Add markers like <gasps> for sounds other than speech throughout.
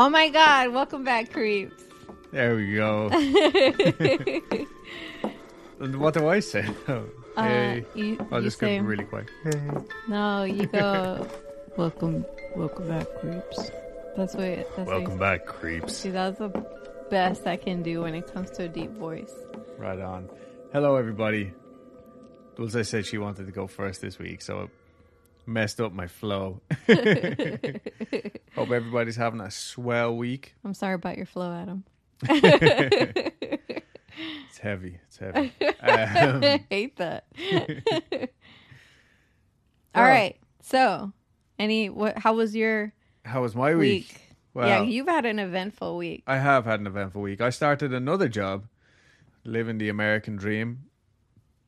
Oh my god, welcome back, creeps. There we go. <laughs> <laughs> What do I say? <laughs> Oh, Uh, hey. you, I'll you just say, go really quick. Hey. No, you go. welcome, welcome back, creeps. That's what. That's what Welcome back, creeps. See, that's the best I can do when it comes to a deep voice. Right on. Hello, everybody. Dulce said she wanted to go first this week, so messed up my flow. <laughs> Hope everybody's having a swell week. I'm sorry about your flow, Adam. <laughs> It's heavy. It's heavy. <laughs> Um, I hate that. All Oh. right. So, any what? How was your how was my week? week? Well, yeah, you've had an eventful week. I have had an eventful week. I started another job, living the American dream,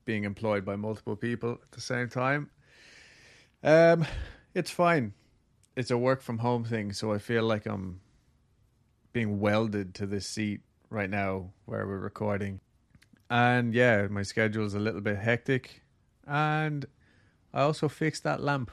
being employed by multiple people at the same time. Um, it's fine. It's a work from home thing, so I feel like I'm being welded to this seat right now where we're recording. And yeah, my schedule's a little bit hectic. And I also fixed that lamp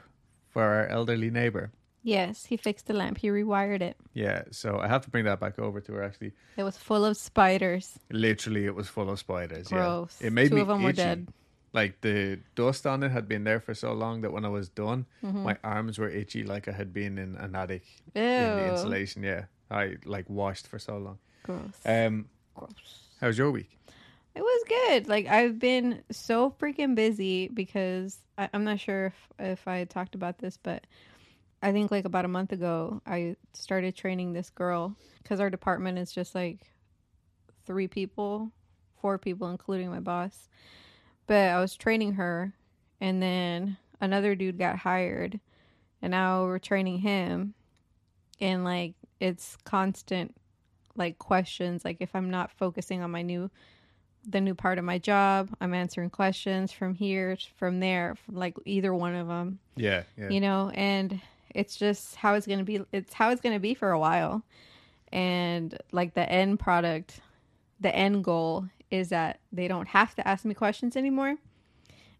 for our elderly neighbor. Yes, he fixed the lamp. He rewired it. Yeah, so I have to bring that back over to her actually. It was full of spiders. Literally, it was full of spiders. Gross. Yeah. It made Two me of them were itchy. dead. Like the dust on it had been there for so long that when I was done, Mm-hmm. my arms were itchy, like I had been in an attic Ew. in the insulation. Yeah, I like washed for so long. Gross. Um, Gross. how's your week? It was good. Like I've been so freaking busy because I, I'm not sure if if I talked about this, but I think like about a month ago I started training this girl because our department is just like three people, four people, including my boss. But I was training her, and then another dude got hired, and now we're training him, and like it's constant like questions like if i'm not focusing on my new the new part of my job. I'm answering questions from here, from there, from like either one of them, Yeah, yeah, you know, and it's just how it's going to be. It's how it's going to be for a while. And like the end product, the end goal is that they don't have to ask me questions anymore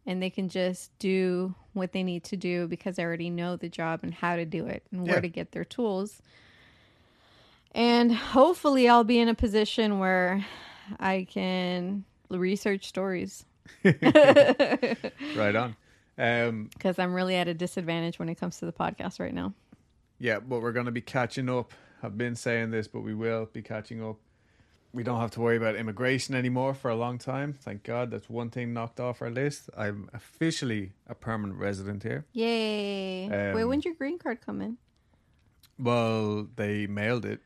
and they can just do what they need to do because they already know the job and how to do it and where Yeah. to get their tools. And hopefully, I'll be in a position where I can research stories <laughs> right on. Um, because I'm really at a disadvantage when it comes to the podcast right now. yeah, but we're gonna be catching up. I've been saying this, but we will be catching up. We don't have to worry about immigration anymore for a long time. Thank God, that's one thing knocked off our list. I'm officially a permanent resident here. Yay! Wait, Um, when's your green card come in? Well, they mailed it,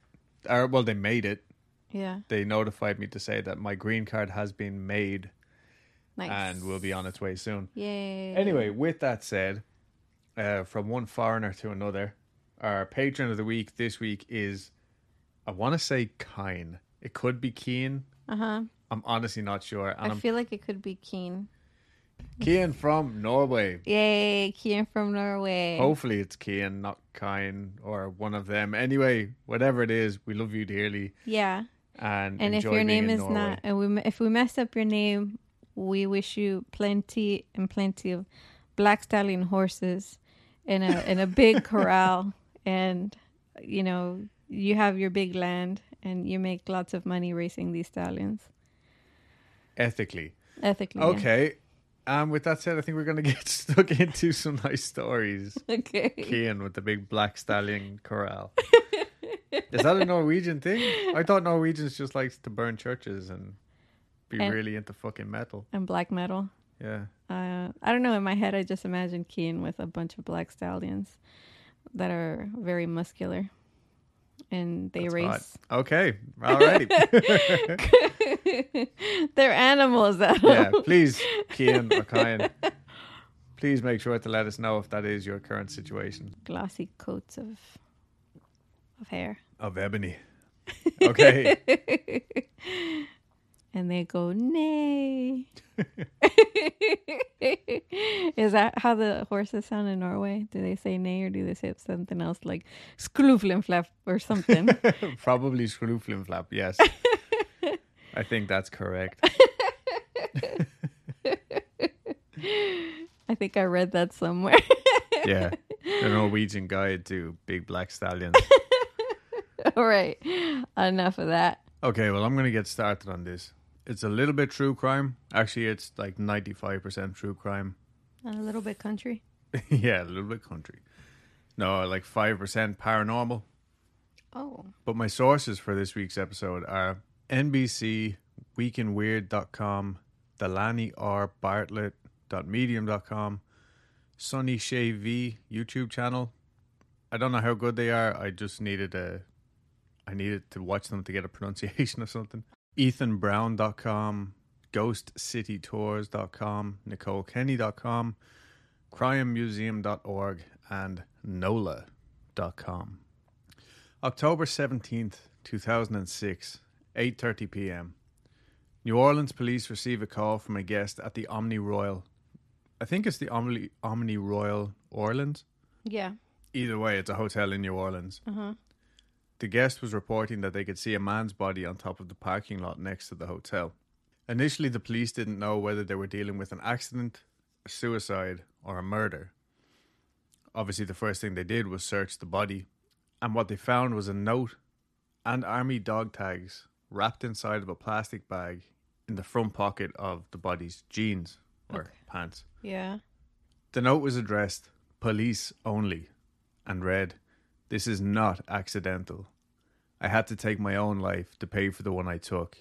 or well, they made it. Yeah, They notified me to say that my green card has been made nice. and will be on its way soon. Yay! Anyway, with that said, uh, from one foreigner to another, our patron of the week this week is, I want to say Kine. It could be Keen. uh huh. I'm honestly not sure. And I I'm feel like it could be Keen. Keen from Norway. Yay! Keen from Norway. Hopefully it's Keen, not Kine, or one of them. Anyway, whatever it is, we love you dearly. Yeah, And, and if your name is Norway. not, and we if we mess up your name, we wish you plenty and plenty of black stallion horses in a in a big <laughs> corral, and you know you have your big land and you make lots of money racing these stallions ethically. ethically. yeah. Okay. And with that said, I think we're going <laughs> to get stuck into some nice stories. Okay. Kian with the big black stallion corral. <laughs> Is that a Norwegian thing? I thought Norwegians just liked to burn churches and be And- really into fucking metal. And black metal. Yeah. Uh, I don't know. In my head, I just imagined Keen with a bunch of black stallions that are very muscular, and they That's race. hot. Okay. all right. <laughs> They're animals. Though. yeah. Please, Kian or Kyan, please make sure to let us know if that is your current situation Glossy coats of of hair, of ebony. Okay. <laughs> and they go nay. <laughs> Is that how the horses sound in Norway? Do they say nay or do they say something else like skluflenflap or something? <laughs> Probably Scrooflinflap, yes. <laughs> I think that's correct. I think I read that somewhere. Yeah. The Norwegian guide to big black stallions. All right. Enough of that. Okay, well, I'm going to get started on this. It's a little bit true crime. Actually, it's like 95% true crime. And a little bit country. <laughs> yeah, a little bit country. No, like 5% paranormal. Oh. But my sources for this week's episode are NBC, weekinweird.com, Delaney R. Bartlett.medium.com, Sunny Shay V YouTube channel. I don't know how good they are. I just needed a I needed to watch them to get a <laughs> pronunciation of something. EthanBrown.com, GhostCityTours.com, NicoleKenny.com, CrimeMuseum.org, and NOLA.com. October 17th, 2006, 8:30 p.m. New Orleans police receive a call from a guest at the Omni Royal. I think it's the Omni Omni Royal Orleans. Yeah. Either way, it's a hotel in New Orleans. Uh-huh. The guest was reporting that they could see a man's body on top of the parking lot next to the hotel. Initially, the police didn't know whether they were dealing with an accident, a suicide, or a murder. Obviously, the first thing they did was search the body, and what they found was a note and army dog tags wrapped inside of a plastic bag in the front pocket of the body's jeans or Okay. pants. Yeah. The note was addressed police only and read, This is not accidental. I had to take my own life to pay for the one I took.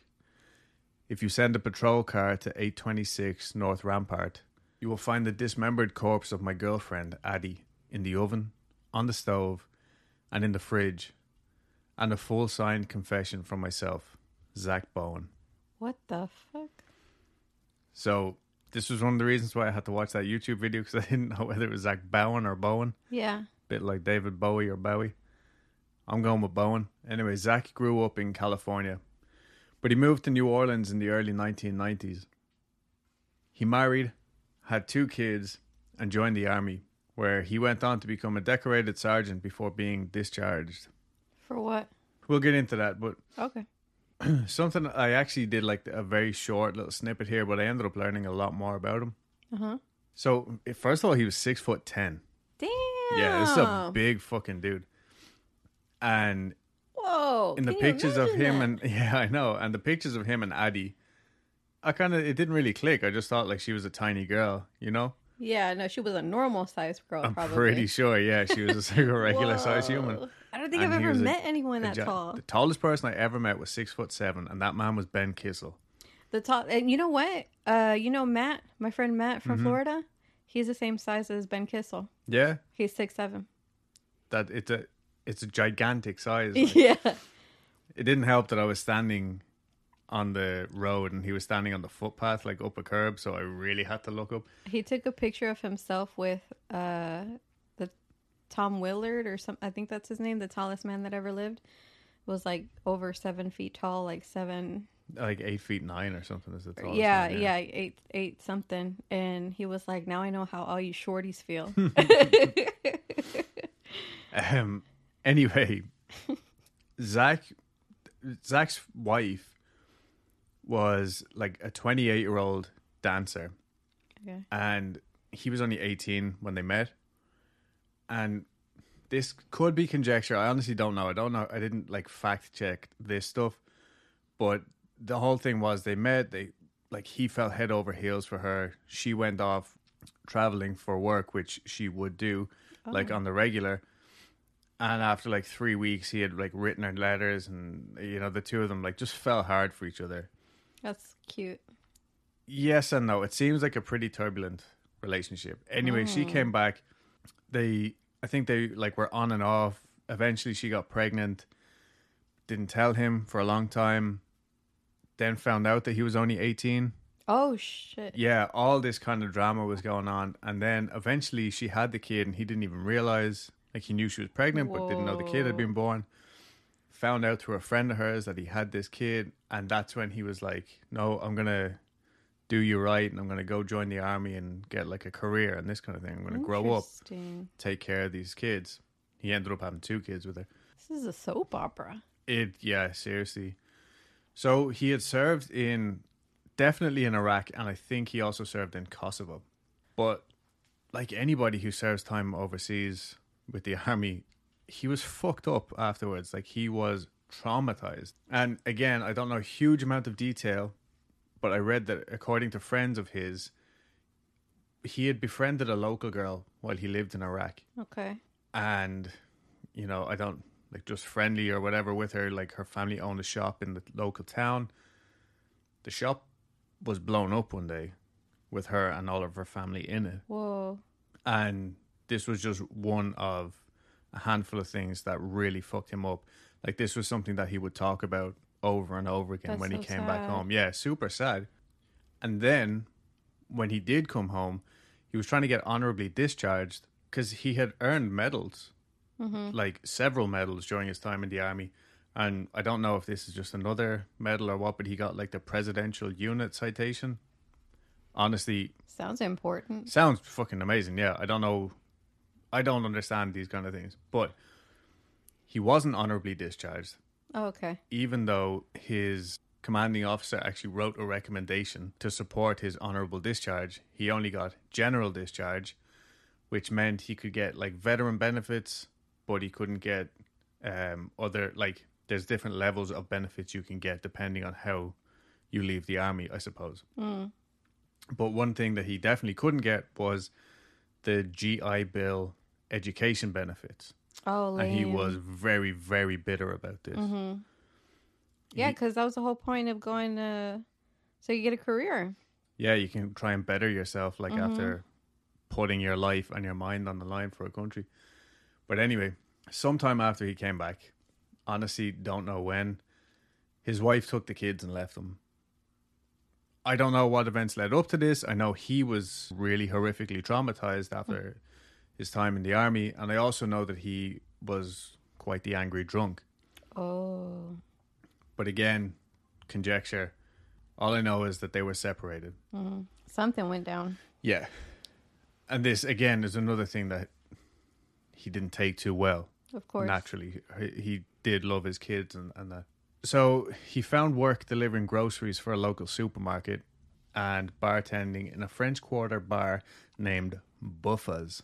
If you send a patrol car to 826 North Rampart, you will find the dismembered corpse of my girlfriend, Addie, in the oven, on the stove, and in the fridge, and a full signed confession from myself, Zach Bowen. What the fuck? So, this was one of the reasons why I had to watch that YouTube video because I didn't know whether it was Zach Bowen or Bowen. Yeah. Bit like David Bowie or Bowie. I'm going with Bowen. Anyway, Zach grew up in California, but he moved to New Orleans in the early 1990s. He married, had two kids, and joined the army, where he went on to become a decorated sergeant before being discharged. For what? We'll get into that, but Okay. <clears throat> something I actually did like a very short little snippet here, but I ended up learning a lot more about him. Uh-huh. So, first of all, he was six foot ten. Damn. Yeah, this is a big fucking dude. And Whoa. in the pictures of him that? and <laughs> yeah, I know, and the pictures of him and Addie, I kind of it didn't really click. I just thought like she was a tiny girl, you know. Yeah, no, she was a normal sized girl, I'm probably. pretty sure, yeah, she was a regular sized human. I don't think And I've ever was a- met anyone that gi- tall. The tallest person I ever met was six foot seven, and that man was Ben Kissel. The tall, and you know what? Uh, you know Matt, my friend Matt from Mhm. Florida. He's the same size as Ben Kissel. Yeah, He's six seven. that it's a it's a gigantic size. <laughs> like. yeah. It didn't help that I was standing on the road and he was standing on the footpath, like up a curb, so I really had to look up. He took a picture of himself with uh the Tom Willard or some I think that's his name, the tallest man that ever lived. Was like over seven feet tall, like seven Like eight feet nine or something is the tallest. yeah, man, yeah, eight eight something. And he was like, Now I know how all you shorties feel. <laughs> <laughs> Um. Anyway, Zach, Zach's wife was like a 28 year old dancer, okay. and he was only 18 when they met. And this could be conjecture. I honestly don't know. I don't know. I didn't like fact check this stuff, but the whole thing was they met. They like he fell head over heels for her. She went off traveling for work, which she would do like Oh. on the regular. And after like three weeks, he had like written her letters, and you know the two of them like just fell hard for each other. That's cute. Yes and no. It seems like a pretty turbulent relationship. Anyway, she Oh. came back. They, I think they like were on and off. Eventually, she got pregnant. Didn't tell him for a long time. Then found out that he was only eighteen. Oh shit. Yeah, all this kind of drama was going on, and then eventually she had the kid, and he didn't even realize. Like he knew she was pregnant, but didn't know the kid had been born. Found out through a friend of hers that he had this kid, and that's when he was like, "No, I'm gonna do you right, and I'm gonna go join the army and get like a career and this kind of thing. I'm gonna grow up, take care of these kids." He ended up having two kids with her. This is a soap opera. It yeah, seriously. So he had served in definitely in Iraq and I think he also served in Kosovo. But like anybody who serves time overseas with the army, he was fucked up afterwards. Like he was traumatized. And again, I don't know a huge amount of detail, but I read that according to friends of his, he had befriended a local girl while he lived in Iraq. Okay. And, you know, I don't like just friendly or whatever with her. Like her family owned a shop in the local town. The shop was blown up one day with her and all of her family in it. Whoa. And this was just one of a handful of things that really fucked him up. Like this was something that he would talk about over and over again That's when he so came back home. Yeah, super sad. And then when he did come home, he was trying to get honorably discharged because he had earned medals, Mm-hmm. like several medals during his time in the army. And I don't know if this is just another medal or what, but he got like the Presidential Unit Citation. Honestly, Sounds important. Sounds fucking amazing. Yeah, I don't know. I don't understand these kind of things, but he wasn't honorably discharged, Oh, okay. even though his commanding officer actually wrote a recommendation to support his honorable discharge. He only got general discharge, which meant he could get like veteran benefits, but he couldn't get um, other like. There's different levels of benefits you can get depending on how you leave the army, I suppose. Mm. But one thing that he definitely couldn't get was the GI Bill education benefits. Oh, And he was very, very bitter about this. Mm-hmm. Yeah, because that was the whole point of going to, so you get a career. yeah, you can try and better yourself like Mhm. after putting your life and your mind on the line for a country. But anyway, sometime after he came back, honestly, don't know when, his wife took the kids and left them. I don't know what events led up to this. I know he was really horrifically traumatized after his time in the army, and I also know that he was quite the angry drunk. Oh. But again, conjecture. All I know is that they were separated. Mm. Something went down. Yeah. And this again is another thing that he didn't take too well. Of course. Naturally, he, he did love his kids and, and that. So he found work delivering groceries for a local supermarket and bartending in a French Quarter bar named Buffa's.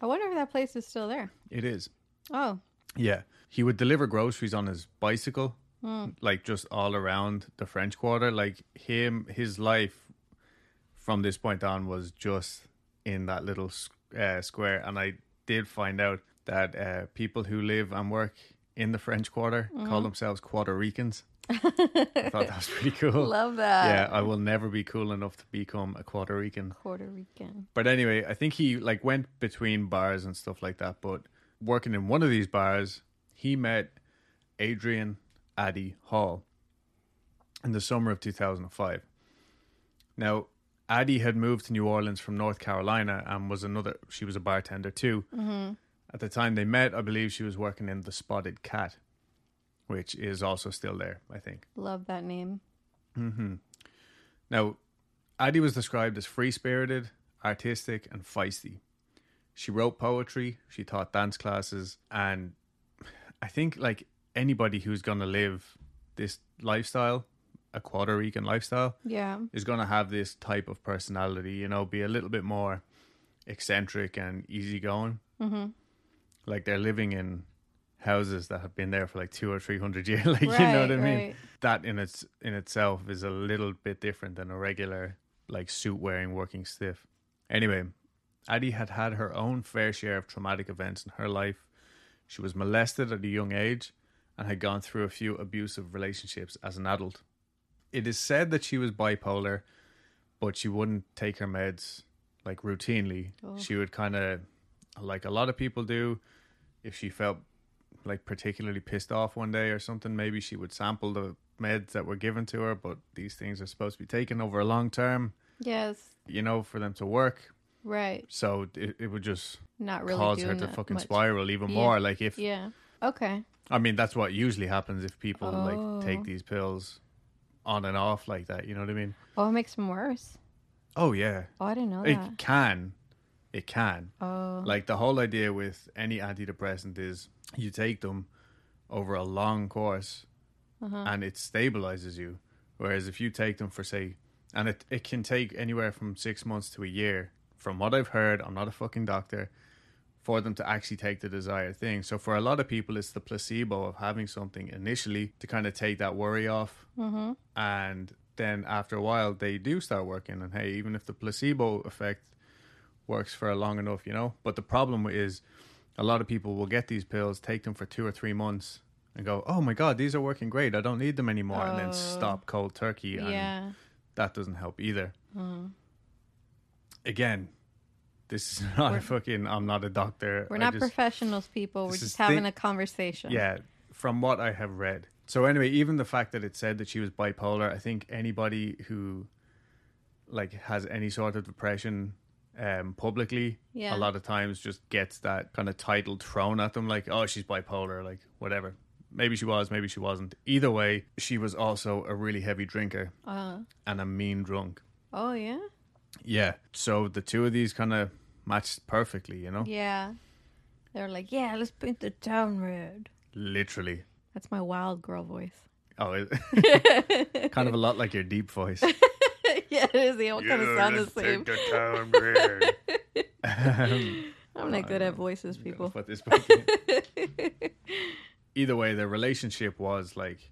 I wonder if that place is still there. It is. Oh. Yeah. He would deliver groceries on his bicycle, Mm. like just all around the French Quarter. Like him, his life from this point on was just in that little uh, square. And I did find out that uh, people who live and work in the French Quarter call themselves Puerto Ricans. I thought that was pretty <laughs> cool. Love that. Yeah, I will never be cool enough to become a Puerto Rican. Puerto Rican. But anyway, I think he like went between bars and stuff like that. But working in one of these bars, he met Adrian Addy Hall in the summer of 2005. Now, Addy had moved to New Orleans from North Carolina and was another. She was a bartender too. Mm-hmm. At the time they met, I believe she was working in the Spotted Cat, which is also still there. I think. Love that name. Mm-hmm. Now, Addie was described as free spirited, artistic, and feisty. She wrote poetry, she taught dance classes, and I think, like anybody who's going to live this lifestyle, a Puerto Rican lifestyle, Yeah. is going to have this type of personality, you know, be a little bit more eccentric and easygoing. Mm-hmm. Like they're living in houses that have been there for like two or three hundred <laughs> years. like, you know what I mean? That in its in itself is a little bit different than a regular like suit wearing working stiff. Anyway, Addie had had her own fair share of traumatic events in her life. She was molested at a young age and had gone through a few abusive relationships as an adult. It is said that she was bipolar, but she wouldn't take her meds like routinely. Oh. She would kind of like a lot of people do if she felt like particularly pissed off one day or something, maybe she would sample the meds that were given to her, but these things are supposed to be taken over a long term, Yes. you know, for them to work. Right. So it, it would just Not really cause her to fucking much. spiral even Yeah. more. Like if Yeah. Okay. I mean that's what usually happens if people Oh. like take oh. these pills on and off like that, you know what I mean? Oh, it makes them worse. Oh yeah. Oh, I didn't know It that. can. It can. Oh. Like the whole idea with any antidepressant is you take them over a long course Uh-huh. and it stabilizes you. Whereas if you take them for say, and it, it can take anywhere from six months to a year, from what I've heard, I'm not a fucking doctor, for them to actually take the desired thing. So for a lot of people, it's the placebo of having something initially to kind of take that worry off, Mm-hmm. and then after a while, they do start working. And hey, even if the placebo effect works for long enough, you know. But the problem is, a lot of people will get these pills, take them for two or three months, and go, "Oh my god, these are working great. I don't need them anymore," and then Oh. stop cold turkey, and Yeah. that doesn't help either. Mhm. Again, this is not We're- a fucking. I'm not a doctor. We're I not just- professionals, people. We're just having thi- a conversation. Yeah, from what I have read. So anyway, even the fact that it said that she was bipolar, I think anybody who like has any sort of depression um publicly Yeah. a lot of times just gets that kind of title thrown at them like oh she's bipolar like whatever maybe she was maybe she wasn't either way she was also a really heavy drinker Uh, and a mean drunk oh yeah. Yeah so the two of these kind of matched perfectly you know Yeah. They're like, yeah, let's paint the town red. literally That's my wild girl voice. oh it, <laughs> kind of a lot like your deep voice <laughs> yeah, it is. They all kind of sound the same. Um, <laughs> I'm not good at voices, people. Put this back. Either way, the relationship was like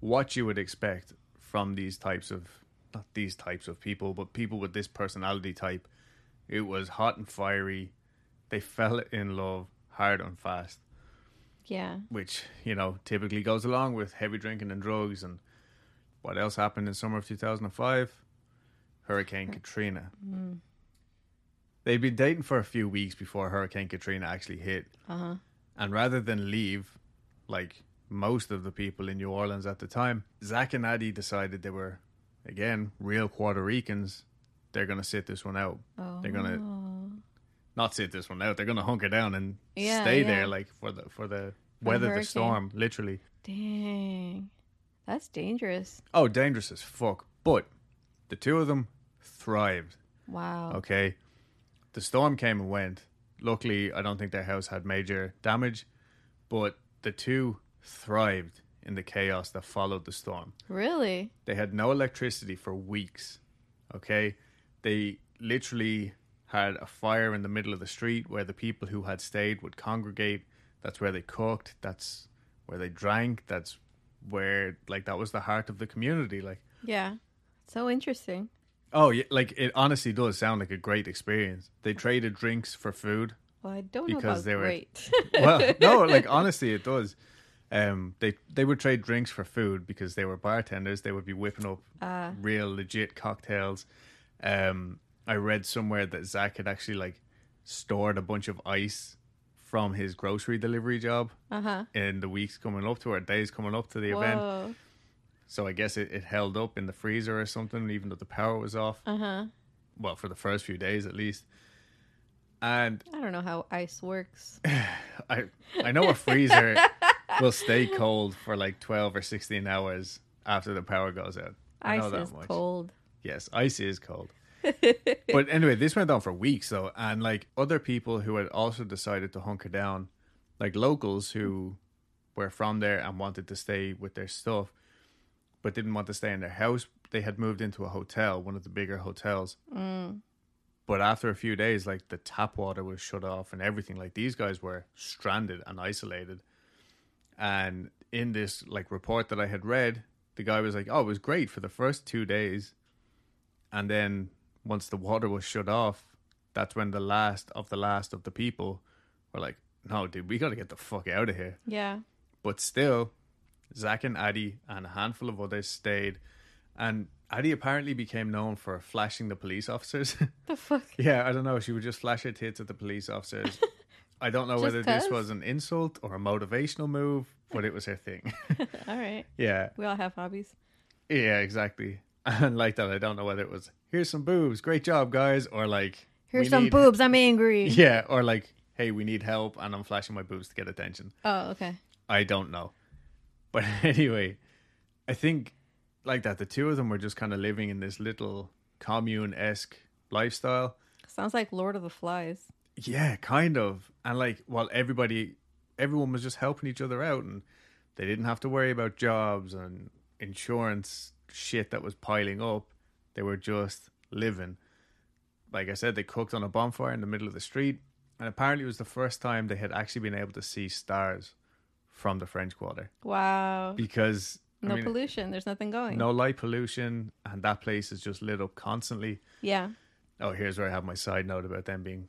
what you would expect from these types of not these types of people, but people with this personality type. It was hot and fiery. They <laughs> fell in love hard and fast, yeah. which you know typically goes along with heavy drinking and drugs. And what else happened in summer of two thousand and five? Hurricane Katrina. Mm. They'd been dating for a few weeks before Hurricane Katrina actually hit. Uh huh. And rather than leave, like most of the people in New Orleans at the time, Zach and Addie decided they were, again, real Puerto Ricans. They're going to sit this one out. Oh. They're gonna- oh. Not sit this one out. They're going to hunker down and Yeah, stay yeah. there, like for the for the weather the hurricane. storm, literally. Dang. That's dangerous. Oh, dangerous as fuck. But the two of them thrived. Wow. Okay. The storm came and went. Luckily, I don't think their house had major damage, but the two thrived in the chaos that followed the storm. Really? They had no electricity for weeks. Okay. They literally had a fire in the middle of the street where the people who had stayed would congregate. That's where they cooked. That's where they drank. That's where, like, that was the heart of the community. Like, Yeah. So interesting. Oh, yeah, like it honestly does sound like a great experience. They traded drinks for food. Well, I don't know Because about they were- great. Well, no, like <laughs> honestly, it does. Um, they they would trade drinks for food because they were bartenders. They would be whipping up uh, real legit cocktails. Um, I read somewhere that Zach had actually like stored a bunch of ice from his grocery delivery job uh huh. in the weeks coming up to or days coming up to the event. So I guess it, it held up in the freezer or something, even though the power was off. Uh huh. Well, for the first few days at least. And I don't know how ice works. <sighs> I I know a freezer <laughs> will stay cold for like twelve or sixteen hours after the power goes out. I Ice is much. cold. Yes, ice is cold. <laughs> but anyway, this went on for weeks though, and like other people who had also decided to hunker down, like locals who were from there and wanted to stay with their stuff, but didn't want to stay in their house. They had moved into a hotel, one of the bigger hotels. Mm. But after a few days, like the tap water was shut off and everything. Like these guys were stranded and isolated. And in this like report that I had read, the guy was like, "Oh, it was great for the first two days, and then once the water was shut off, that's when the last of the last of the people were like, "No, dude, we got to get the fuck out of here." Yeah. But still, Zach and Addie and a handful of others stayed, and Addie apparently became known for flashing the police officers. <laughs> The fuck? Yeah, I don't know. She would just flash her tits at the police officers. <laughs> I don't know Just whether this was an insult or a motivational move, but it was her thing. <laughs> All right. yeah, We all have hobbies. yeah, exactly. <laughs> And like that, I don't know whether it was here's some boobs, great job, guys, or like Here's some need- boobs. I'm angry. <laughs> Yeah, or like hey, we need help, and I'm flashing my boobs to get attention. Oh, okay. I don't know, but anyway, I think like that the two of them were just kind of living in this little commune esque lifestyle. Sounds like Lord of the Flies. Yeah, kind of. And like, while everybody, everyone was just helping each other out, and they didn't have to worry about jobs and insurance shit that was piling up. They were just living. Like I said, they cooked on a bonfire in the middle of the street. And apparently, it was the first time they had actually been able to see stars from the French Quarter Wow. because I No mean, pollution. There's nothing going. no light pollution, and that place is just lit up constantly. Yeah. Oh, here's where I have my side note about them being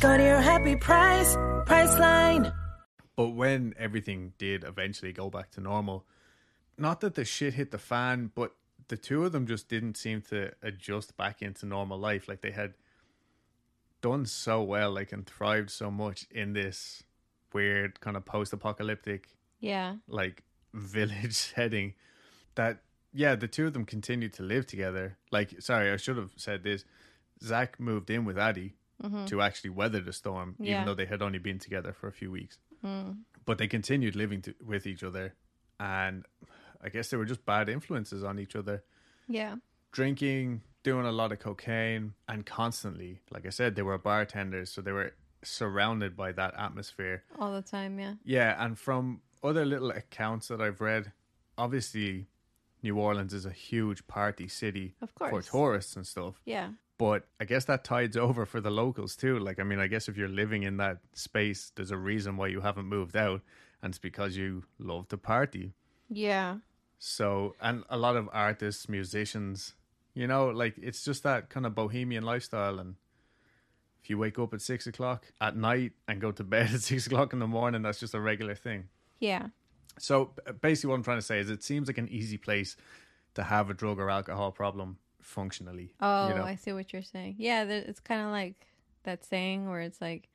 Go to your happy price, Priceline. But when everything did eventually go back to normal, not that the shit hit the fan, but the two of them just didn't seem to adjust back into normal life. Like they had done so well, like and thrived so much in this weird kind of post-apocalyptic Yeah. like <laughs> village setting that yeah the two of them continued to live together like sorry i should have said this zach moved in with addie Mm-hmm. to actually weather the storm Yeah. even though they had only been together for a few weeks mm. but they continued living to, with each other and i guess they were just bad influences on each other Yeah. drinking doing a lot of cocaine and constantly like i said they were bartenders so they were surrounded by that atmosphere All the time. Yeah. yeah, and from other little accounts that I've read, obviously New Orleans is a huge party city Of course. for tourists and stuff. Yeah. But I guess that tides over for the locals too. Like, I mean, I guess if you're living in that space, there's a reason why you haven't moved out, and it's because you love to party. Yeah. So, and a lot of artists, musicians, you know, like it's just that kind of bohemian lifestyle. And if you wake up at six o'clock at night and go to <laughs> bed at six o'clock in the morning, that's just a regular thing. Yeah. So basically, what I'm trying to say is, it seems like an easy place to have a drug or alcohol problem functionally. Oh, you know? I see what you're saying. Yeah, there, it's kind of like that saying where it's like,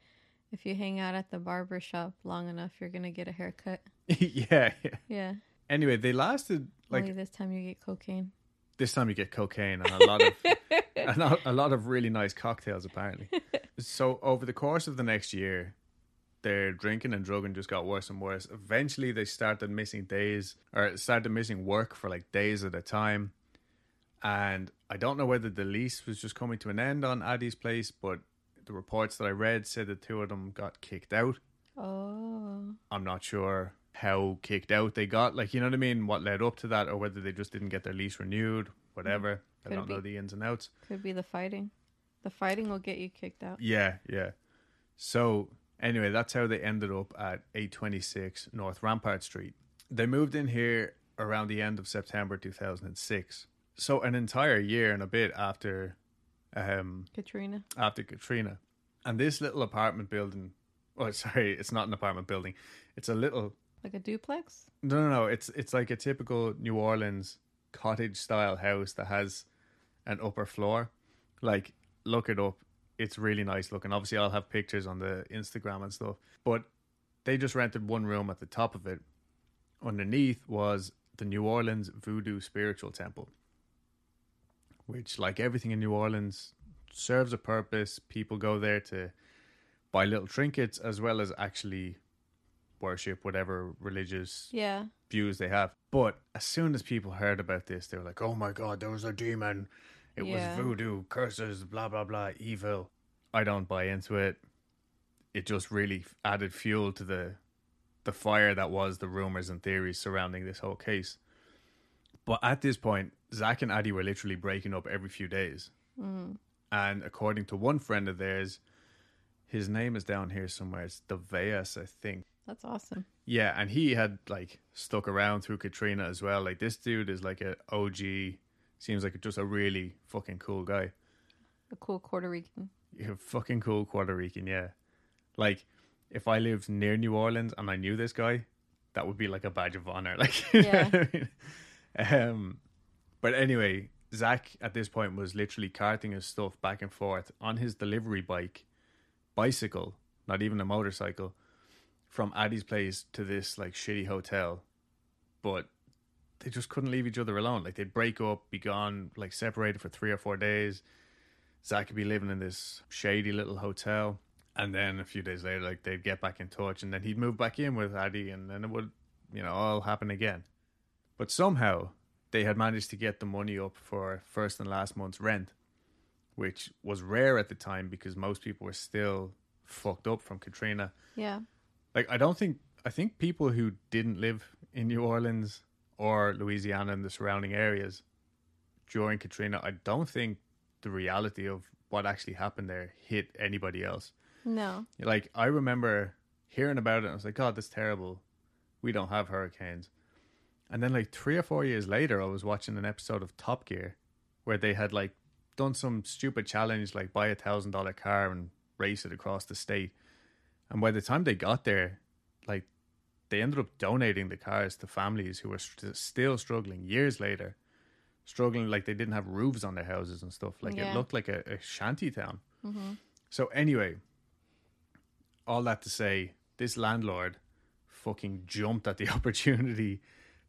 if you hang out at the barber shop long enough, you're gonna get a haircut. <laughs> yeah, yeah. Yeah. Anyway, they lasted like Only this time you get cocaine. this time you get cocaine and a lot of <laughs> a lot, a lot of really nice cocktails apparently. <laughs> so over the course of the next year, their drinking and drugging just got worse and worse. Eventually, they started missing days or started missing work for like days at a time. And I don't know whether the lease was just coming to an end on Addie's place, but the reports that I read said the two of them got kicked out. Oh. I'm not sure how kicked out they got. Like, you know what I mean? What led up to that, or whether they just didn't get their lease renewed, whatever. Mm. I don't know the ins and outs. Could be the fighting. The fighting will get you kicked out. Yeah, yeah. So, anyway, that's how they ended up at 826 North Rampart Street. They moved in here around the end of September 2006. So, an entire year and a bit after um Katrina. after Katrina. And this little apartment building, oh, sorry, it's not an apartment building. It's a little Like a duplex? No, no, no. It's it's like a typical New Orleans cottage style house that has an upper floor. Like, look it up. It's really nice looking. Obviously, I'll have pictures on the Instagram and stuff. But they just rented one room at the top of it. Underneath was the New Orleans Voodoo Spiritual Temple, which, like everything in New Orleans, serves a purpose. People go there to buy little trinkets as well as actually worship whatever religious Yeah. views they have. But as soon as people heard about this, they were like, "Oh my god, there was a demon! It Yeah. was voodoo, curses, blah blah blah, evil." I don't buy into it. It just really added fuel to the the fire that was the rumors and theories surrounding this whole case. But at this point, Zach and Addie were literally breaking up every few days. And according to one friend of theirs, his name is down here somewhere. It's Deveas, I think. That's awesome. Yeah, and he had like stuck around through Katrina as well. Like this dude is like a OG. Seems like just a really fucking cool guy. A cool Puerto Rican. You're a fucking cool Puerto Rican, yeah. Like if I lived near New Orleans and I knew this guy, that would be like a badge of honor. <laughs> Like, Yeah. I mean? Um, but anyway, Zach at this point was literally carting his stuff back and forth on his delivery bike, bicycle, not even a motorcycle, from Addie's place to this like shitty hotel. But they just couldn't leave each other alone. Like they'd break up, be gone, like separated for three or four days. Zach could be living in this shady little hotel. And then a few days later, like they'd get back in touch, and then he'd move back in with Addie, and then it would, you know, all happen again. But somehow they had managed to get the money up for first and last month's rent, which was rare at the time because most people were still fucked up from Katrina. Yeah. Like I don't think I think people who didn't live in New Orleans or Louisiana and the surrounding areas during Katrina, I don't think the reality of what actually happened there hit anybody else. No. Like I remember hearing about it and I was like, God, that's terrible. We don't have hurricanes. And then like three or four years later I was watching an episode of Top Gear where they had like done some stupid challenge like buy a thousand dollar car and race it across the state. And by the time they got there, like they ended up donating the cars to families who were st- still struggling years later, struggling like they didn't have roofs on their houses and stuff. Like Yeah. it looked like a, a shanty town. Mm-hmm. So anyway, all that to say, this landlord fucking jumped at the <laughs> opportunity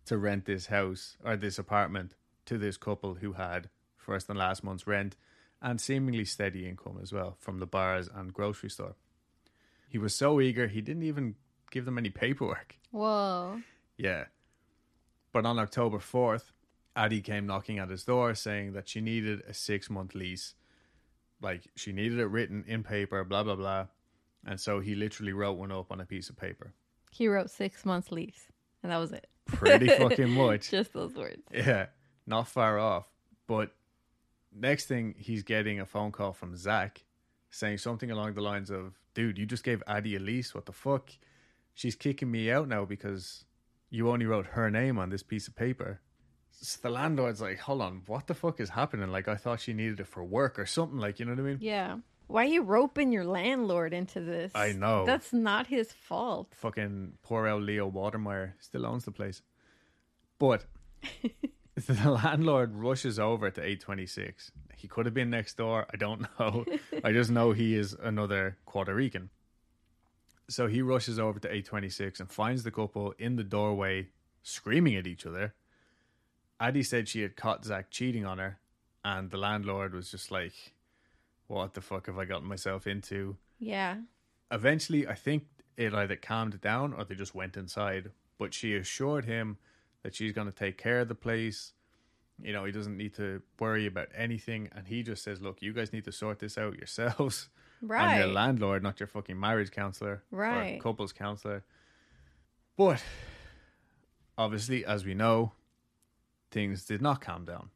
to rent this house or this apartment to this couple who had first and last month's rent and seemingly steady income as well from the bars and grocery store. He was so eager, he didn't even give them any paperwork. Whoa. Yeah. But on October 4th, Addie came knocking at his door saying that she needed a six month lease. Like, she needed it written in paper, blah, blah, blah. And so he literally wrote one up on a piece of paper. He wrote six months lease, and that was it. Pretty <laughs> fucking much. Just those words. Yeah, not far off. But next thing, he's getting a phone call from Zach saying something along the lines of, Dude, you just gave Addie a lease. What the fuck? She's kicking me out now because you only wrote her name on this piece of paper. So the landlord's like, Hold on, what the fuck is happening? Like, I thought she needed it for work or something, like, you know what I mean? Yeah. Why are you roping your landlord into this? I know. That's not his fault. fucking poor old Leo Watermeyer still owns the place. But <laughs> the landlord rushes over to 826. He could have been next door. I don't <laughs> know. I just know he is another Puerto Rican. So he rushes over to 826 and finds the couple in the doorway screaming at each other. Addie said she had caught Zach cheating on her, and the landlord was just like, What the fuck have I gotten myself into? Yeah. eventually, I think it either calmed down or they just went inside. But she assured him that she's going to take care of the place. You know, he doesn't need to worry about anything. And he just says, Look, you guys need to sort this out yourselves. Right. <laughs> I'm your landlord, not your fucking marriage counselor Right. couples counselor. But obviously, as we know, things did not calm down.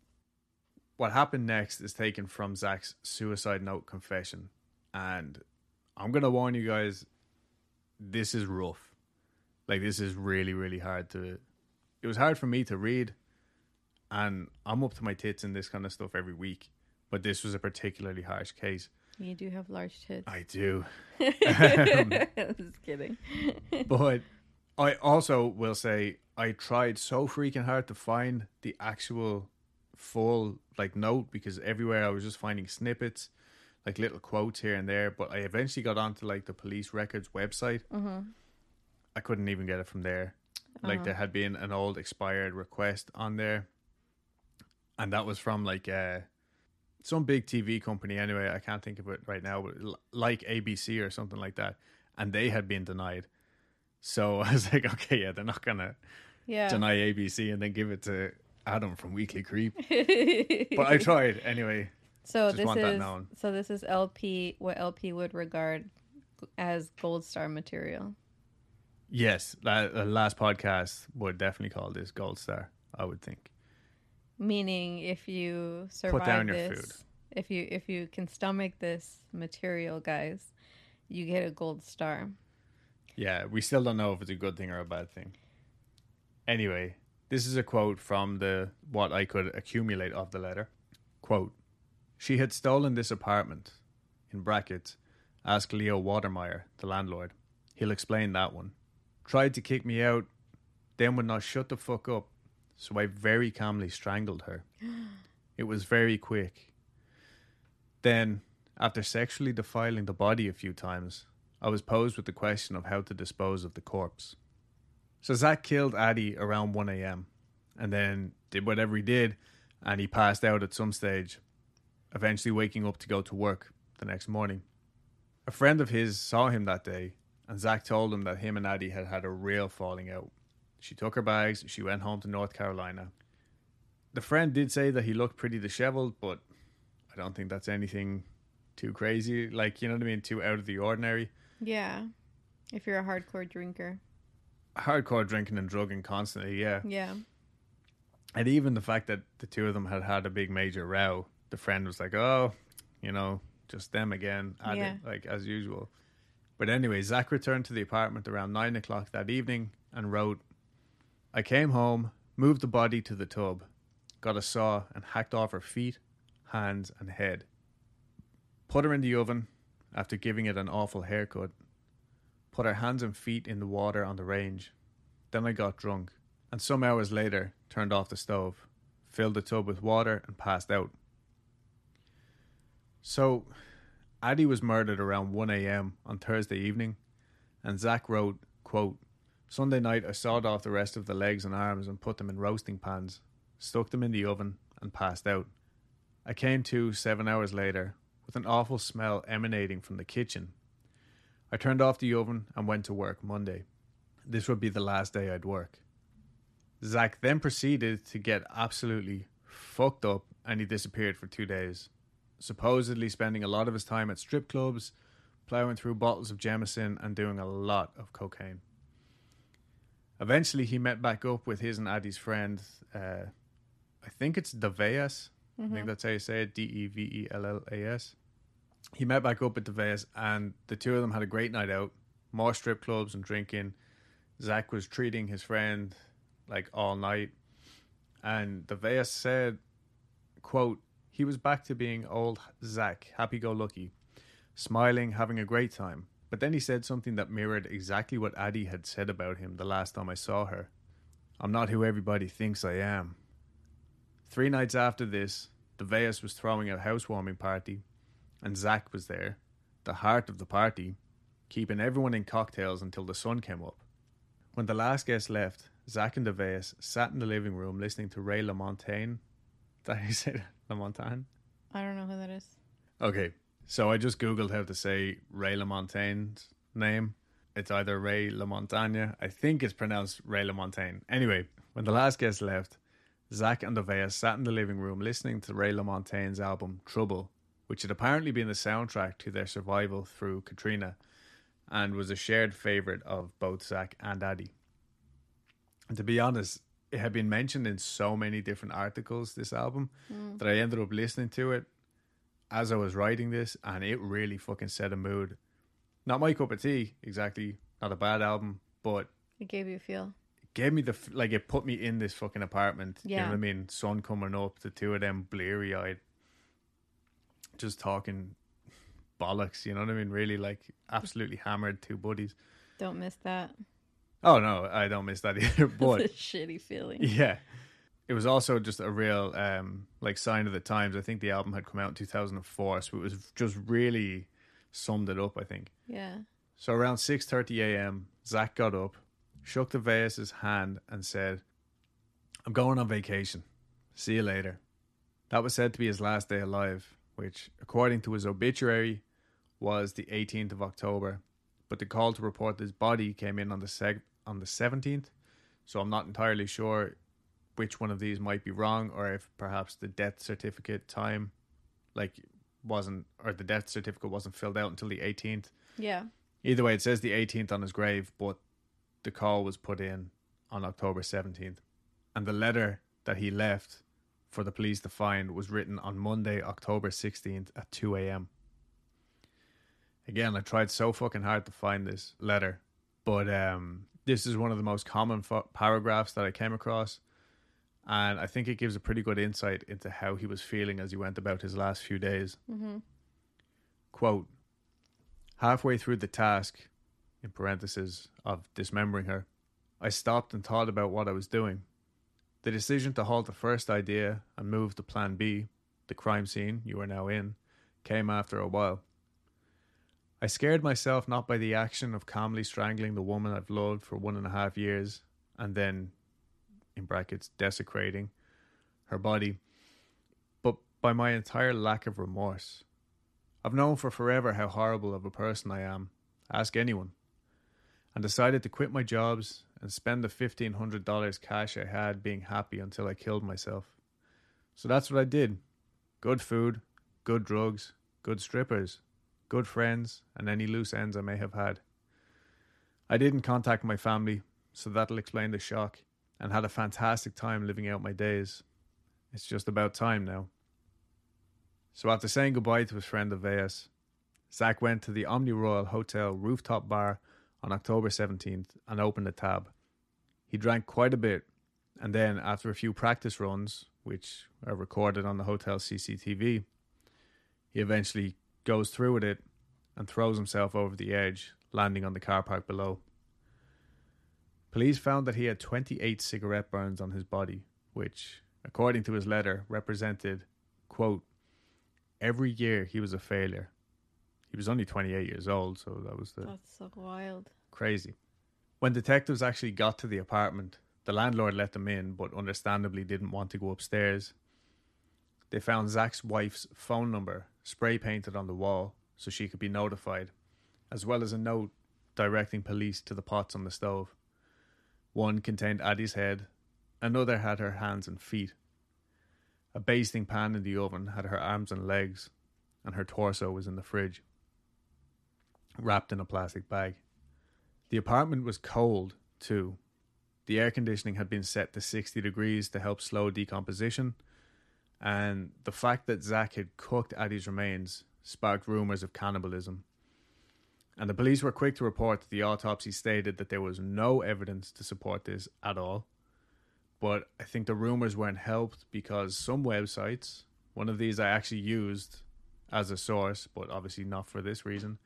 What happened next is taken from Zach's suicide note confession. And I'm going to warn you guys this is rough. Like, this is really, really hard to. It was hard for me to read. And I'm up to my tits in this kind of stuff every week. But this was a particularly harsh case. You do have large tits. I do. <laughs> Um, just kidding. <laughs> but I also will say I tried so freaking hard to find the actual full like note because everywhere I was just finding snippets, like little quotes here and there. But I eventually got onto like the police records website. I couldn't even get it from there. Like there had been an old expired request on there, and that was from like uh, some big TV company. Anyway, I can't think of it right now, but l- like ABC or something like that, and they had been denied. So <laughs> I was like, okay, yeah, they're not gonna Yeah. deny ABC and then give it to Adam from Weekly Creep. <laughs> but I tried anyway. So this is so this is LP what LP would regard as gold star material. Yes, the last podcast would definitely call this Gold Star. I would think. Meaning if you survive this if you if you can stomach this material, guys, you get a gold star. Yeah, we still don't know if it's a good thing or a bad thing. Anyway, this is a quote from the what I could accumulate of the letter. Quote: She had stolen this apartment. In brackets, ask Leo Watermeyer, the landlord. He'll explain that one. Tried to kick me out, then would not shut the fuck up, so I very calmly strangled her. <gasps> It was very quick. Then, after sexually defiling the body a few times, I was posed with the question of how to dispose of the corpse. So Zach killed Addie around 1 a.m. and then did whatever he did, and he passed out at some stage, eventually waking up to go to work the next morning. A friend of his saw him that day, and Zach told him that him and Addie had had a real falling out. She took her bags, she went home to North Carolina. The friend did say that he looked pretty disheveled, but I don't think that's anything too crazy. Like, you know what I mean? Too out of the ordinary. Yeah. If you're a hardcore drinker. Hardcore drinking and drugging constantly, yeah. Yeah. And even the fact that the two of them had had a big major row, the friend was like, oh, you know, just them again, at Yeah. like as usual. But anyway, Zach returned to the apartment around nine o'clock that evening and wrote, I came home, moved the body to the tub, got a saw and hacked off her feet, hands, and head. Put her in the oven after giving it an awful haircut. Put her hands and feet in the water on the range. Then I got drunk, and some hours later turned off the stove, filled the tub with water, and passed out. So, Addie was murdered around 1 a.m. on Thursday evening, and Zach wrote, quote, Sunday night I sawed off the rest of the legs and arms and put them in roasting pans, stuck them in the oven, and passed out. I came to seven hours later with an awful smell emanating from the kitchen. I turned off the oven and went to work Monday. This would be the last day I'd work. Zach then proceeded to get absolutely fucked up and he disappeared for two days, supposedly spending a lot of his time at strip clubs, plowing through bottles of Jameson, and doing a lot of cocaine. Eventually, he met back up with his and Addie's friend. Uh, I think it's Deveas. I think that's how you say it D E V E L L A S. He met back up with Deveas, and the two of them had a great night out, more strip clubs and drinking. Zach was treating his friend like all night. And Deveas said, quote, he was back to being old Zach, happy go lucky, smiling, having a great time. But then he said something that mirrored exactly what Addie had said about him the last time I saw her. I'm not who everybody thinks I am. Three nights after this, Deveas was throwing a housewarming party, and Zach was there, the heart of the party, keeping everyone in cocktails until the sun came up. When the last guest left, Zach and Deveas sat in the living room listening to Ray LaMontagne. How you say that? <laughs> LaMontagne? I don't know who that is. Okay, so I just googled how to say Ray LaMontagne's name. It's either Ray LaMontagne. I think it's pronounced Ray LaMontagne. Anyway, when the last guest left, Zach and Deveas sat in the living room listening to Ray LaMontagne's album Trouble, which had apparently been the soundtrack to their survival through Katrina and was a shared favourite of both Zach and Addie. And to be honest, it had been mentioned in so many different articles, this album, hmm. that I ended up listening to it as I was writing this, and it really fucking set a mood. Not my cup of tea, exactly. Not a bad album, but It gave you a feel. gave me the like it put me in this fucking apartment. You know Yeah. what I mean? Sun coming up, the two of them bleary eyed, just talking bollocks. You know what I mean? Really like absolutely hammered two buddies. Don't miss that. Oh no, I don't miss that <laughs> either. But it's a shitty feeling. yeah, it was also just a real um like sign of the times. I think the album had come out in two thousand and four, so it was just really summed it up. I think. Yeah. So around 6:30 a.m., Zach got up, shook the Deveas' hand, and said, "I'm going on vacation. See you later." That was said to be his last day alive, which, according to his obituary, was the 18th of October. But the call to report his body came in on the seg- on the 17th, so I'm not entirely sure which one of these might be wrong, or if perhaps the death certificate time, like, wasn't, or the death certificate wasn't filled out until the 18th. Yeah. Either way, it says the 18th on his grave, but the call was put in on October 17th. And the letter that he left for the police to find was written on Monday, October 16th at 2 a.m. Again, I tried so fucking hard to find this letter, but um, this is one of the most common fo- paragraphs that I came across. And I think it gives a pretty good insight into how he was feeling as he went about his last few days. Quote, Halfway through the task, in parentheses, of dismembering her, I stopped and thought about what I was doing. The decision to halt the first idea and move to plan B, the crime scene you are now in, came after a while. I scared myself not by the action of calmly strangling the woman I've loved for one and a half years and then, in brackets, desecrating her body, but by my entire lack of remorse. I've known for forever how horrible of a person I am. Ask anyone. And decided to quit my jobs and spend the $1,500 cash I had being happy until I killed myself. So that's what I did. Good food, good drugs, good strippers, good friends, and any loose ends I may have had. I didn't contact my family, so that'll explain the shock, and had a fantastic time living out my days. It's just about time now. So after saying goodbye to his friend Aveas, Zach went to the Omni Royal Hotel rooftop bar on October 17th and opened a tab. He drank quite a bit, and then after a few practice runs, which are recorded on the hotel CCTV, he eventually goes through with it and throws himself over the edge, landing on the car park below. Police found that he had 28 cigarette burns on his body, which, according to his letter, represented, quote, every year he was a failure. He was only 28 years old, so that was the That's so wild. crazy. When detectives actually got to the apartment, the landlord let them in, but understandably didn't want to go upstairs. They found Zach's wife's phone number spray painted on the wall so she could be notified, as well as a note directing police to the pots on the stove. One contained Addie's head, another had her hands and feet. A basting pan in the oven had her arms and legs, and her torso was in the fridge, wrapped in a plastic bag. The apartment was cold, too. The air conditioning had been set to 60 degrees to help slow decomposition, and the fact that Zach had cooked Addie's remains sparked rumors of cannibalism. And the police were quick to report that the autopsy stated that there was no evidence to support this at all. But I think the rumors weren't helped because some websites, one of these I actually used as a source, but obviously not for this reason,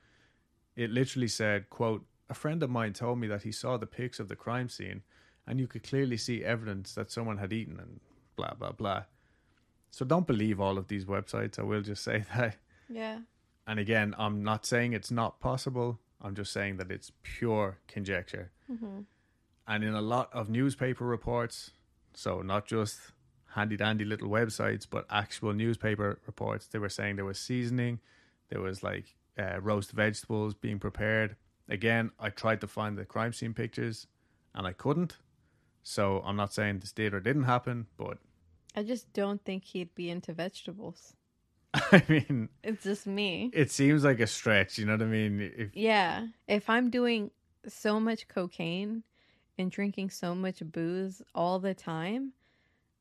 it literally said, quote, a friend of mine told me that he saw the pics of the crime scene and you could clearly see evidence that someone had eaten and blah blah blah. So don't believe all of these websites, I will just say <laughs> that. Yeah. And again, I'm not saying it's not possible. I'm just saying that it's pure conjecture. Mm-hmm. And in a lot of newspaper reports, so not just handy dandy little websites, but actual newspaper reports, they were saying there was seasoning, there was like uh, roast vegetables being prepared. Again, I tried to find the crime scene pictures and I couldn't. So I'm not saying this did or didn't happen, but I just don't think he'd be into vegetables. <laughs> I mean, It's just me. it seems like a stretch. You know what I mean? If Yeah. If I'm doing so much cocaine and drinking so much booze all the time,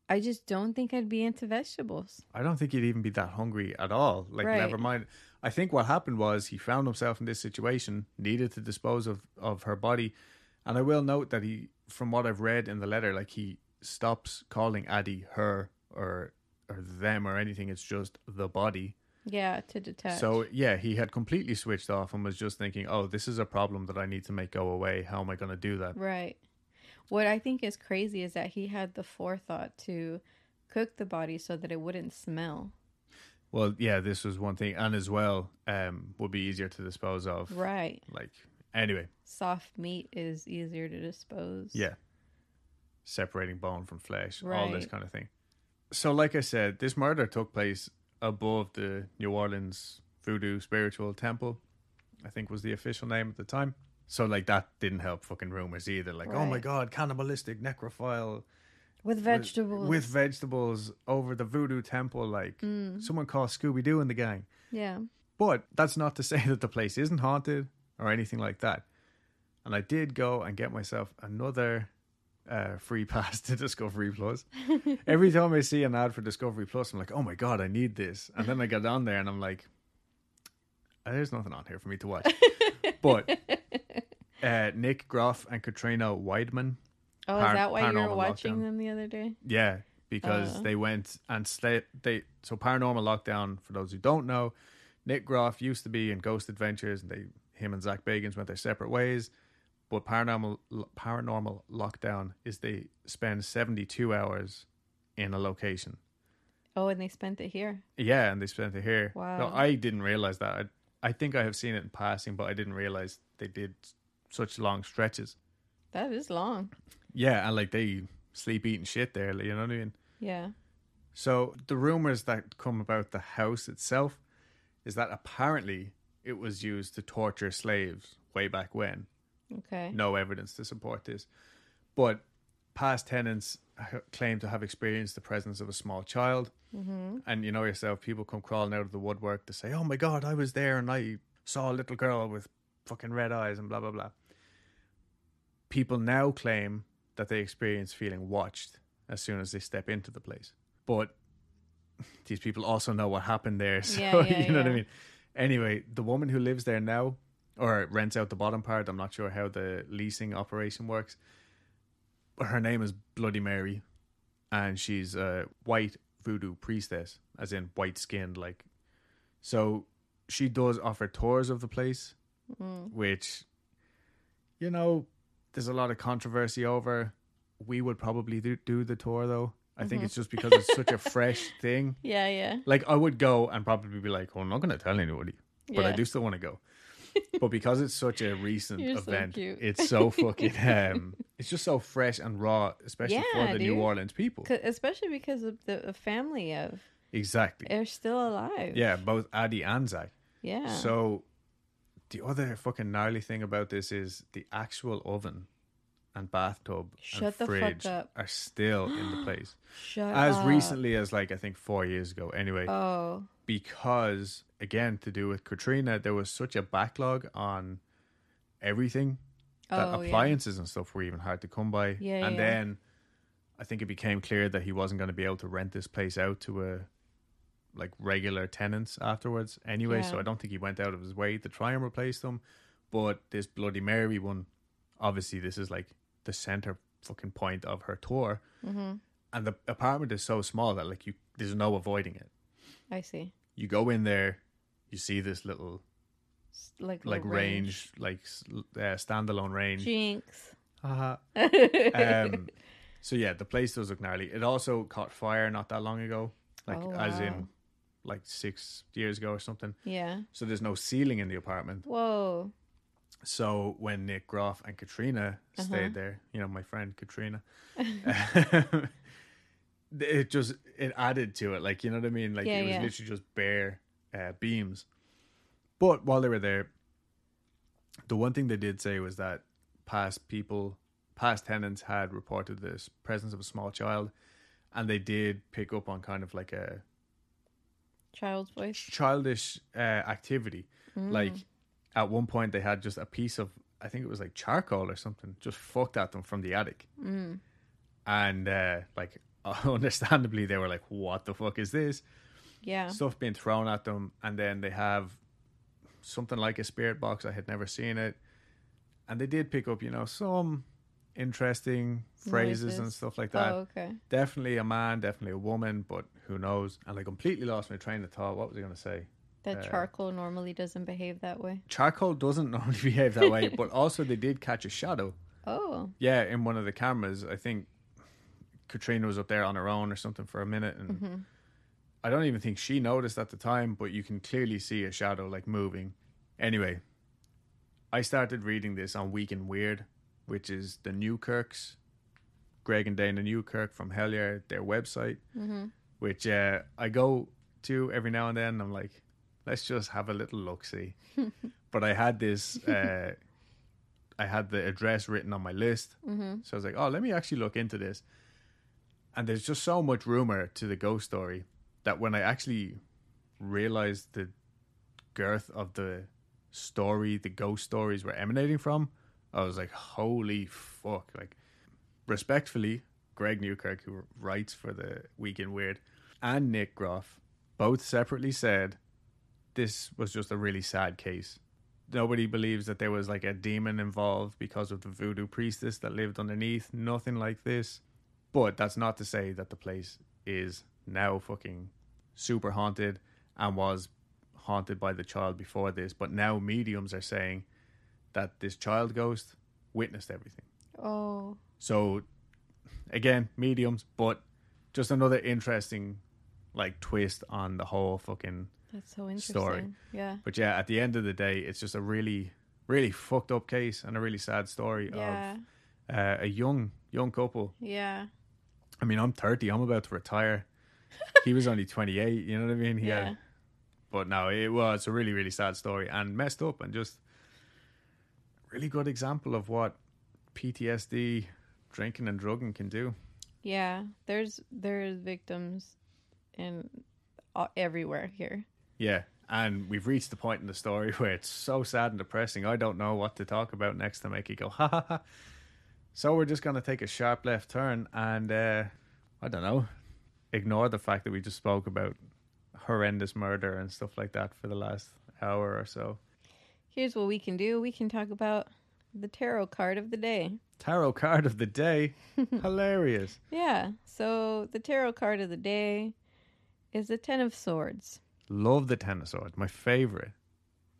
I just don't think I'd be into vegetables. I don't think he'd even be that hungry at all. Like, Right. never mind. I think what happened was he found himself in this situation, needed to dispose of, of her body. And I will note that he, from what I've read in the letter, like he stops calling Addie her or or them or anything. It's just the body. Yeah, to detach. So yeah, he had completely switched off and was just thinking, "Oh, this is a problem that I need to make go away. How am I going to do that?" Right. What I think is crazy is that he had the forethought to cook the body so that it wouldn't smell. Well, yeah, this was one thing, and as well, um, would be easier to dispose of. Right. Like anyway, Soft meat is easier to dispose. yeah, separating bone from flesh, all this kind of thing. So, like I said, this murder took place above the New Orleans Voodoo Spiritual Temple. I think was the official name at the time. So, like that didn't help fucking rumors either. Like, oh my god, cannibalistic necrophile With vegetables. with vegetables over the Voodoo Temple. Like, Mm. someone called Scooby Doo in the gang. Yeah. But that's not to <laughs> say that the place isn't haunted or anything like that. And I did go and get myself another uh, free <laughs> pass to Discovery Plus. <laughs> Every time I see an ad for Discovery Plus, I'm like, oh my God, I need this. And then I get on there and I'm like, "Uh, there's nothing on here for me to watch. but uh, Nick Groff and Katrina Weidman, Oh, Par- is that why you were watching Lockdown. them the other day? Yeah, because Uh. they went and stayed. They so paranormal lockdown. For those who don't know, Nick Groff used to be in Ghost Adventures, and they him and Zak Bagans went their separate ways. But paranormal paranormal lockdown is they spend seventy two hours in a location. Oh, and they spent it here. Yeah, and they spent it here. Wow. No, I didn't realize that. I, I think I have seen it in passing, but I didn't realize they did such long stretches. That is long. Yeah, and like they sleep eating shit there. You know what I mean? Yeah. So the rumors that come about the house itself, is that apparently it was used to torture slaves way back when. Okay. No evidence to support this. But past tenants claim to have experienced the presence of a small child. Mm-hmm. And you know yourself, people come crawling out of the woodwork to say, oh my God, I was there and I saw a little girl with fucking red eyes and blah, blah, blah. People now claim that they experience feeling watched as soon as they step into the place. But <laughs> these people also know what happened there. <laughs> So, Yeah, yeah, you know what I mean? Anyway, the woman who lives there now, or rents out the bottom part, I'm not sure how the leasing operation works. But her name is Bloody Mary, and she's a white voodoo priestess, as in white skinned. Like, so she does offer tours of the place, mm. which, you know, there's a lot of controversy over. We would probably do, do the tour though. I think it's just because it's such a <laughs> fresh thing. Yeah, yeah. Like I would go and probably be like, "Oh, I'm not going to tell anybody," but I do still want to go. but because it's such a recent <laughs> You're event, cute. it's so <laughs> fucking um, it's just so fresh and raw, especially for Yeah, the New. Orleans people. especially because of the, family of Exactly. they're still alive. Yeah, both Addie and Zach. Yeah. So the other fucking gnarly thing about this is the actual oven and bathtub Shut and fridge up. are still in the <gasps> place. Shut As up. recently as like I think four years ago. Anyway, Oh. because again to do with Katrina, there was such a backlog on everything that Oh, yeah. appliances and stuff were even hard to come by. Yeah, and yeah. then I think it became clear that he wasn't going to be able to rent this place out to a like regular tenants afterwards anyway. So I don't think he went out of his way to try and replace them. But this Bloody Mary one, obviously, this is like the center fucking point of her tour. Mm-hmm. And the apartment is so small that like you, there's no avoiding it I see. you go in there, you see this little Like like little range, like uh, standalone range. Jinx. Haha. <laughs> um, so yeah, the place does look gnarly. It also caught fire not that long ago, like Oh, as wow. in like six years ago or something. Yeah. So there's no ceiling in the apartment. Whoa. So when Nick Groff and Katrina Uh-huh. stayed there, you know, my friend Katrina, <laughs> it just it added to it. Like you know what I mean? Like Yeah, it was yeah. literally just bare uh, beams. But while they were there, the one thing they did say was that past people, past tenants had reported this presence of a small child, and they did pick up on kind of like a Child's voice. childish uh, activity. Like at one point, they had just a piece of I think it was like charcoal or something, just fucked at them from the attic, and uh, like <laughs> understandably, they were like, "What the fuck is this?" Yeah. Stuff being thrown at them, and then they have something like a spirit box. I had never seen it, and they did pick up, you know, some interesting phrases and stuff like that Oh, okay. definitely a man, definitely a woman, but who knows? And I completely lost my train of thought. What was I going to say? That Uh, charcoal normally doesn't behave that way. Charcoal doesn't <laughs> normally behave that way, <laughs> but also they did catch a shadow. Oh. Yeah, in one of the cameras. I think Katrina was up there on her own or something for a minute, and I don't even think she noticed at the time, but you can clearly see a shadow like moving. Anyway, I started reading this on Week in Weird, which is the Newkirks, Greg and Dana Newkirk from Hellier, their website, which uh, I go to every now and then. I'm like, let's just have a little look see. <laughs> but I had this, uh, I had the address written on my list, so I was like, oh, let me actually look into this. And there's just so much rumor to the ghost story that when I actually realized the girth of the story the ghost stories were emanating from, I was like, holy fuck. Like, respectfully, Greg Newkirk, who writes for the Week in Weird, and Nick Groff both separately said this was just a really sad case. Nobody believes that there was like a demon involved because of the voodoo priestess that lived underneath. Nothing like this. But that's not to say that the place is now fucking super haunted and was haunted by the child before this. But now mediums are saying that this child ghost witnessed everything. Oh. So again, mediums, but just another interesting like twist on the whole fucking That's so interesting. Story. Yeah. but yeah, at the end of the day, it's just a really, really fucked up case and a really sad story Yeah. of uh, a young, young couple. Yeah. I mean, I'm 30. I'm about to retire. he was only 28. You know what I mean? He <laughs> Yeah. had But no, it was a really, really sad story and messed up and just really good example of what PTSD, drinking and drugging can do. Yeah, there's there's victims in uh, everywhere here. Yeah. And we've reached the point in the story <laughs> where it's so sad and depressing. I don't know what to talk about next to make you go, ha ha ha. So we're just going to take a sharp left turn and, uh, I don't know, ignore the fact that we just spoke about horrendous murder and stuff like that for the last hour or so. Here's what we can do. We can talk about the tarot card of the day. Tarot card of the day. <laughs> Hilarious. Yeah. So the tarot card of the day is the Ten of Swords. Love the Ten of Swords. My favorite.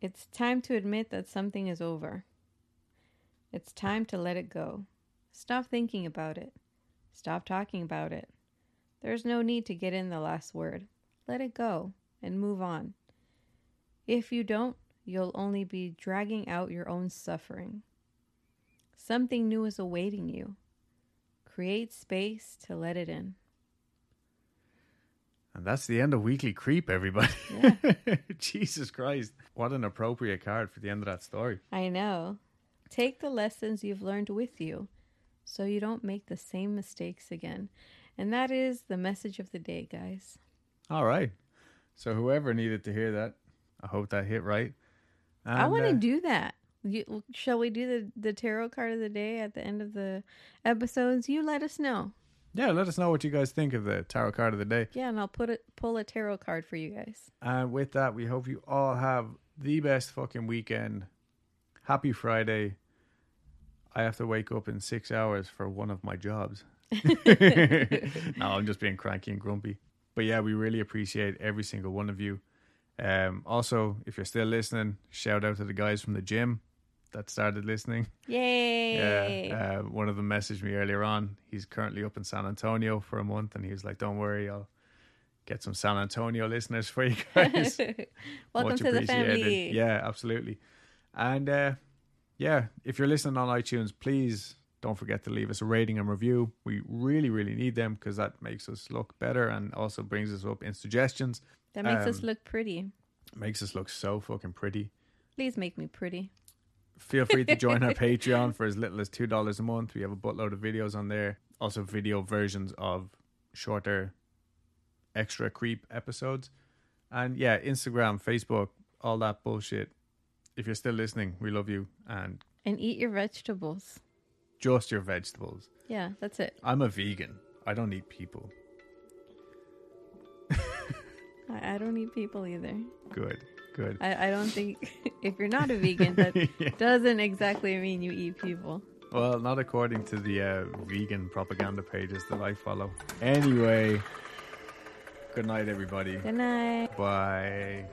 It's time to admit that something is over. It's time to let it go. Stop thinking about it. Stop talking about it. There's no need to get in the last word. Let it go and move on. If you don't, you'll only be dragging out your own suffering. Something new is awaiting you. Create space to let it in. And that's the end of Weekly Creep, everybody. Yeah. <laughs> Jesus Christ. What an appropriate card for the end of that story. I know. Take the lessons you've learned with you so you don't make the same mistakes again. And that is the message of the day, guys. All right. So whoever needed to hear that, I hope that hit right. I want to uh, do that. You, shall we do the, the tarot card of the day at the end of the episodes? You let us know. Yeah, let us know what you guys think of the tarot card of the day. Yeah, and I'll put it pull a tarot card for you guys. And with that, we hope you all have the best fucking weekend. Happy Friday. I have to wake up in six hours for one of my jobs. <laughs> <laughs> no, I'm just being cranky and grumpy. But yeah, we really appreciate every single one of you. Um, also, if you're still listening, shout out to the guys from the gym that started listening. Yay! Yeah, uh, one of them messaged me earlier on. He's currently up in San Antonio for a month, and he was like, "Don't worry, I'll get some San Antonio listeners for you <laughs> guys." <laughs> Welcome Much to the family. Yeah, absolutely. And uh, yeah, if you're listening on iTunes, please don't forget to leave us a rating and review. We really, really need them because that makes us look better and also brings us up in suggestions. That makes us Um, look pretty. Makes us look so fucking pretty. Please make me pretty. Feel free to join our <laughs> Patreon for as little as two dollars a month. We have a buttload of videos on there. Also, video versions of shorter, extra creep episodes, and yeah, Instagram, Facebook, all that bullshit. If you're still listening, we love you, and And eat your vegetables. just your vegetables. Yeah, that's it. I'm a vegan. I don't eat people. I, I don't eat people either. Good, good. I, I don't think <laughs> if you're not a <laughs> vegan, that Yeah. doesn't exactly mean you eat people. Well, not according to the uh, vegan propaganda pages that I follow. Anyway, good night, everybody. Good night. Bye.